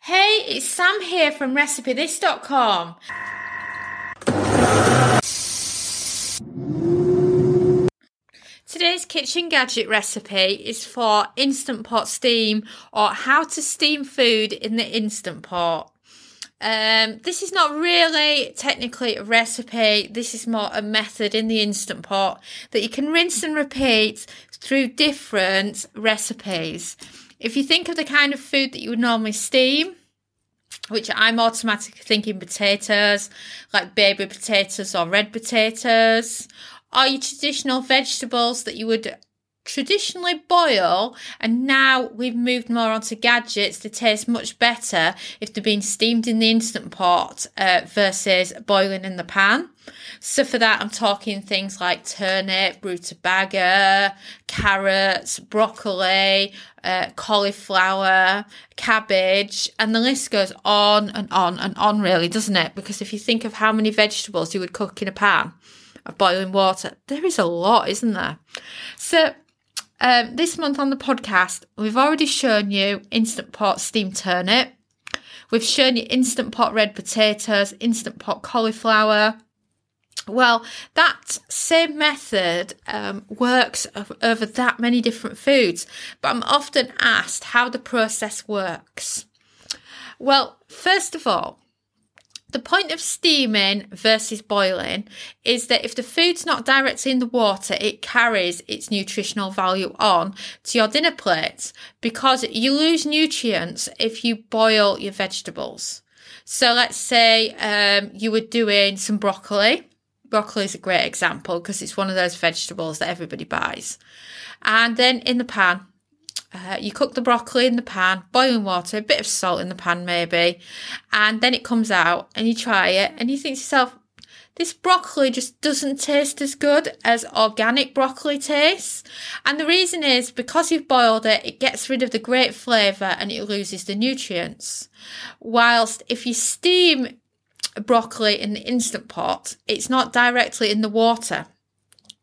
Hey, it's Sam here from RecipeThis.com. Today's kitchen gadget recipe is for Instant Pot steam or how to steam food in the Instant Pot. Um, this is not really technically a recipe. This is more a method in the Instant Pot that you can rinse and repeat through different recipes. If you think of the kind of food that you would normally steam, which I'm automatically thinking potatoes, like baby potatoes or red potatoes, or your traditional vegetables that you would traditionally boil and now we've moved more onto gadgets they taste much better if they're being steamed in the instant pot uh, versus boiling in the pan. So for that i'm talking things like turnip rutabaga carrots broccoli uh, cauliflower cabbage and the list goes on and on and on really doesn't it? Because if you think of how many vegetables you would cook in a pan of boiling water there is a lot isn't there? So um, this month on the podcast, we've already shown you Instant Pot steamed turnip. We've shown you Instant Pot red potatoes, Instant Pot cauliflower. Well, that same method um, works over that many different foods, but I'm often asked how the process works. Well, first of all, the point of steaming versus boiling is that if the food's not directly in the water, it carries its nutritional value on to your dinner plate because you lose nutrients if you boil your vegetables. So let's say um, you were doing some broccoli. Broccoli is a great example because it's one of those vegetables that everybody buys. And then in the pan, uh, you cook the broccoli in the pan, boiling water, a bit of salt in the pan maybe, and then it comes out and you try it and you think to yourself, this broccoli just doesn't taste as good as organic broccoli tastes. And the reason is because you've boiled it, it gets rid of the great flavour and it loses the nutrients. Whilst if you steam broccoli in the instant pot, it's not directly in the water.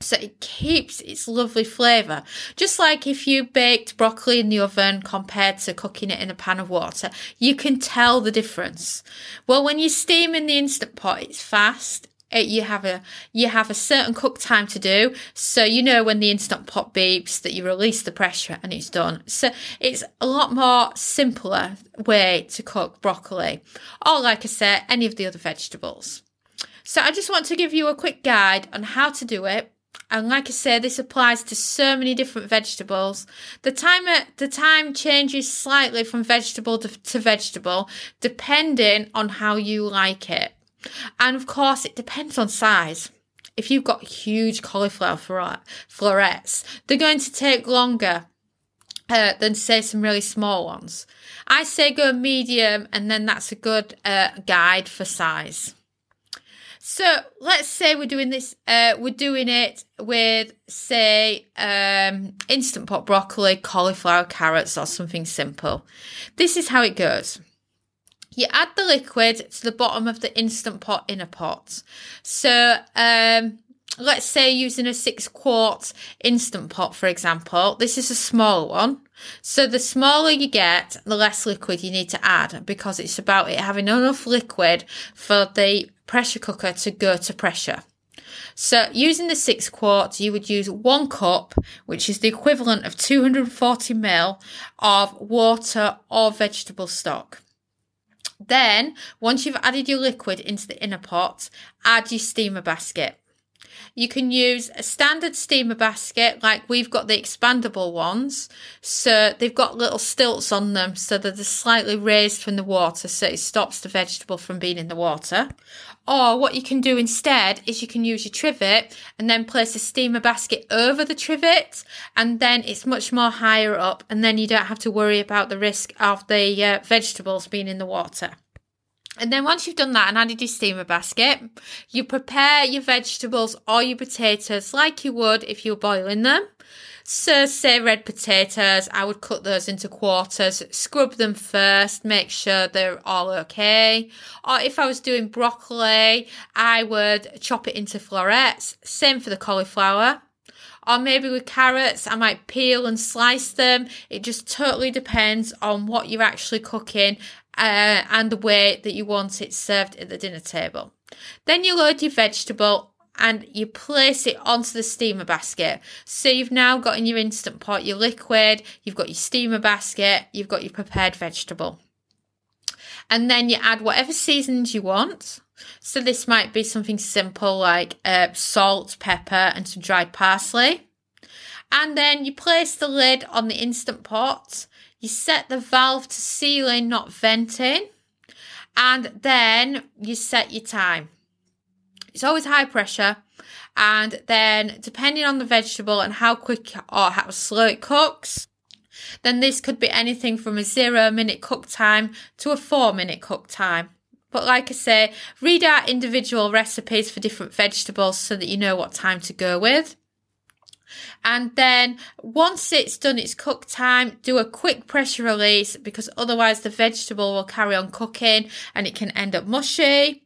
So it keeps its lovely flavour. Just like if you baked broccoli in the oven compared to cooking it in a pan of water, you can tell the difference. Well, when you steam in the instant pot, it's fast. It, you have a you have a certain cook time to do, so you know when the instant pot beeps that you release the pressure and it's done. So it's a lot more simpler way to cook broccoli, or like I said, any of the other vegetables. So I just want to give you a quick guide on how to do it and like I say, this applies to so many different vegetables. The timer, the time changes slightly from vegetable to, to vegetable, depending on how you like it. And of course, it depends on size. If you've got huge cauliflower florets, they're going to take longer uh, than say some really small ones. I say go medium, and then that's a good uh, guide for size. So let's say we're doing this, uh, we're doing it with, say, um, instant pot broccoli, cauliflower, carrots, or something simple. This is how it goes. You add the liquid to the bottom of the instant pot in a pot. So, um, let's say using a six quart instant pot, for example, this is a small one. So the smaller you get, the less liquid you need to add because it's about it having enough liquid for the pressure cooker to go to pressure. So using the six quart, you would use one cup, which is the equivalent of 240 ml of water or vegetable stock. Then, once you've added your liquid into the inner pot, add your steamer basket. You can use a standard steamer basket, like we've got the expandable ones. So they've got little stilts on them so that they're slightly raised from the water so it stops the vegetable from being in the water. Or what you can do instead is you can use your trivet and then place a steamer basket over the trivet and then it's much more higher up and then you don't have to worry about the risk of the uh, vegetables being in the water. And then once you've done that and added your steamer basket, you prepare your vegetables or your potatoes like you would if you were boiling them. So say red potatoes, I would cut those into quarters, scrub them first, make sure they're all okay. Or if I was doing broccoli, I would chop it into florets. Same for the cauliflower. Or maybe with carrots, I might peel and slice them. It just totally depends on what you're actually cooking uh, and the way that you want it served at the dinner table. Then you load your vegetable and you place it onto the steamer basket. So you've now got in your instant pot your liquid, you've got your steamer basket, you've got your prepared vegetable. And then you add whatever seasonings you want. So this might be something simple like uh, salt, pepper, and some dried parsley. And then you place the lid on the instant pot. You set the valve to sealing, not venting. And then you set your time. It's always high pressure. And then, depending on the vegetable and how quick or how slow it cooks, then this could be anything from a zero minute cook time to a four minute cook time. But like I say, read out individual recipes for different vegetables so that you know what time to go with. And then once it's done its cook time, do a quick pressure release because otherwise the vegetable will carry on cooking and it can end up mushy.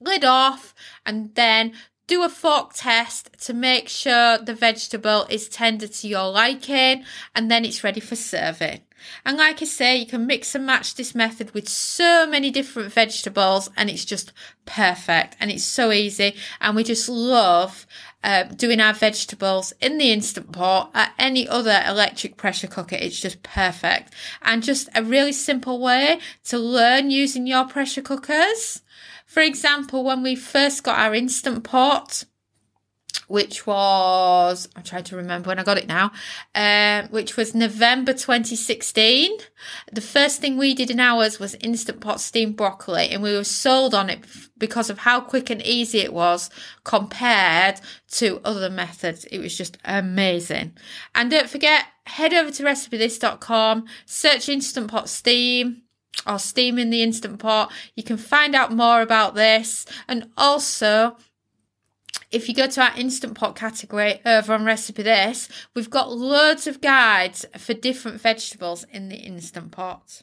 Lid off and then do a fork test to make sure the vegetable is tender to your liking and then it's ready for serving. And like I say, you can mix and match this method with so many different vegetables and it's just perfect and it's so easy. And we just love uh, doing our vegetables in the instant pot at any other electric pressure cooker. It's just perfect and just a really simple way to learn using your pressure cookers. For example, when we first got our instant pot, which was I'm trying to remember when I got it now, um, which was November 2016. The first thing we did in ours was instant pot steamed broccoli, and we were sold on it because of how quick and easy it was compared to other methods. It was just amazing. And don't forget, head over to recipethis.com, search instant pot steam or steam in the instant pot. You can find out more about this and also if you go to our Instant Pot category uh, over on Recipe This, we've got loads of guides for different vegetables in the Instant Pot.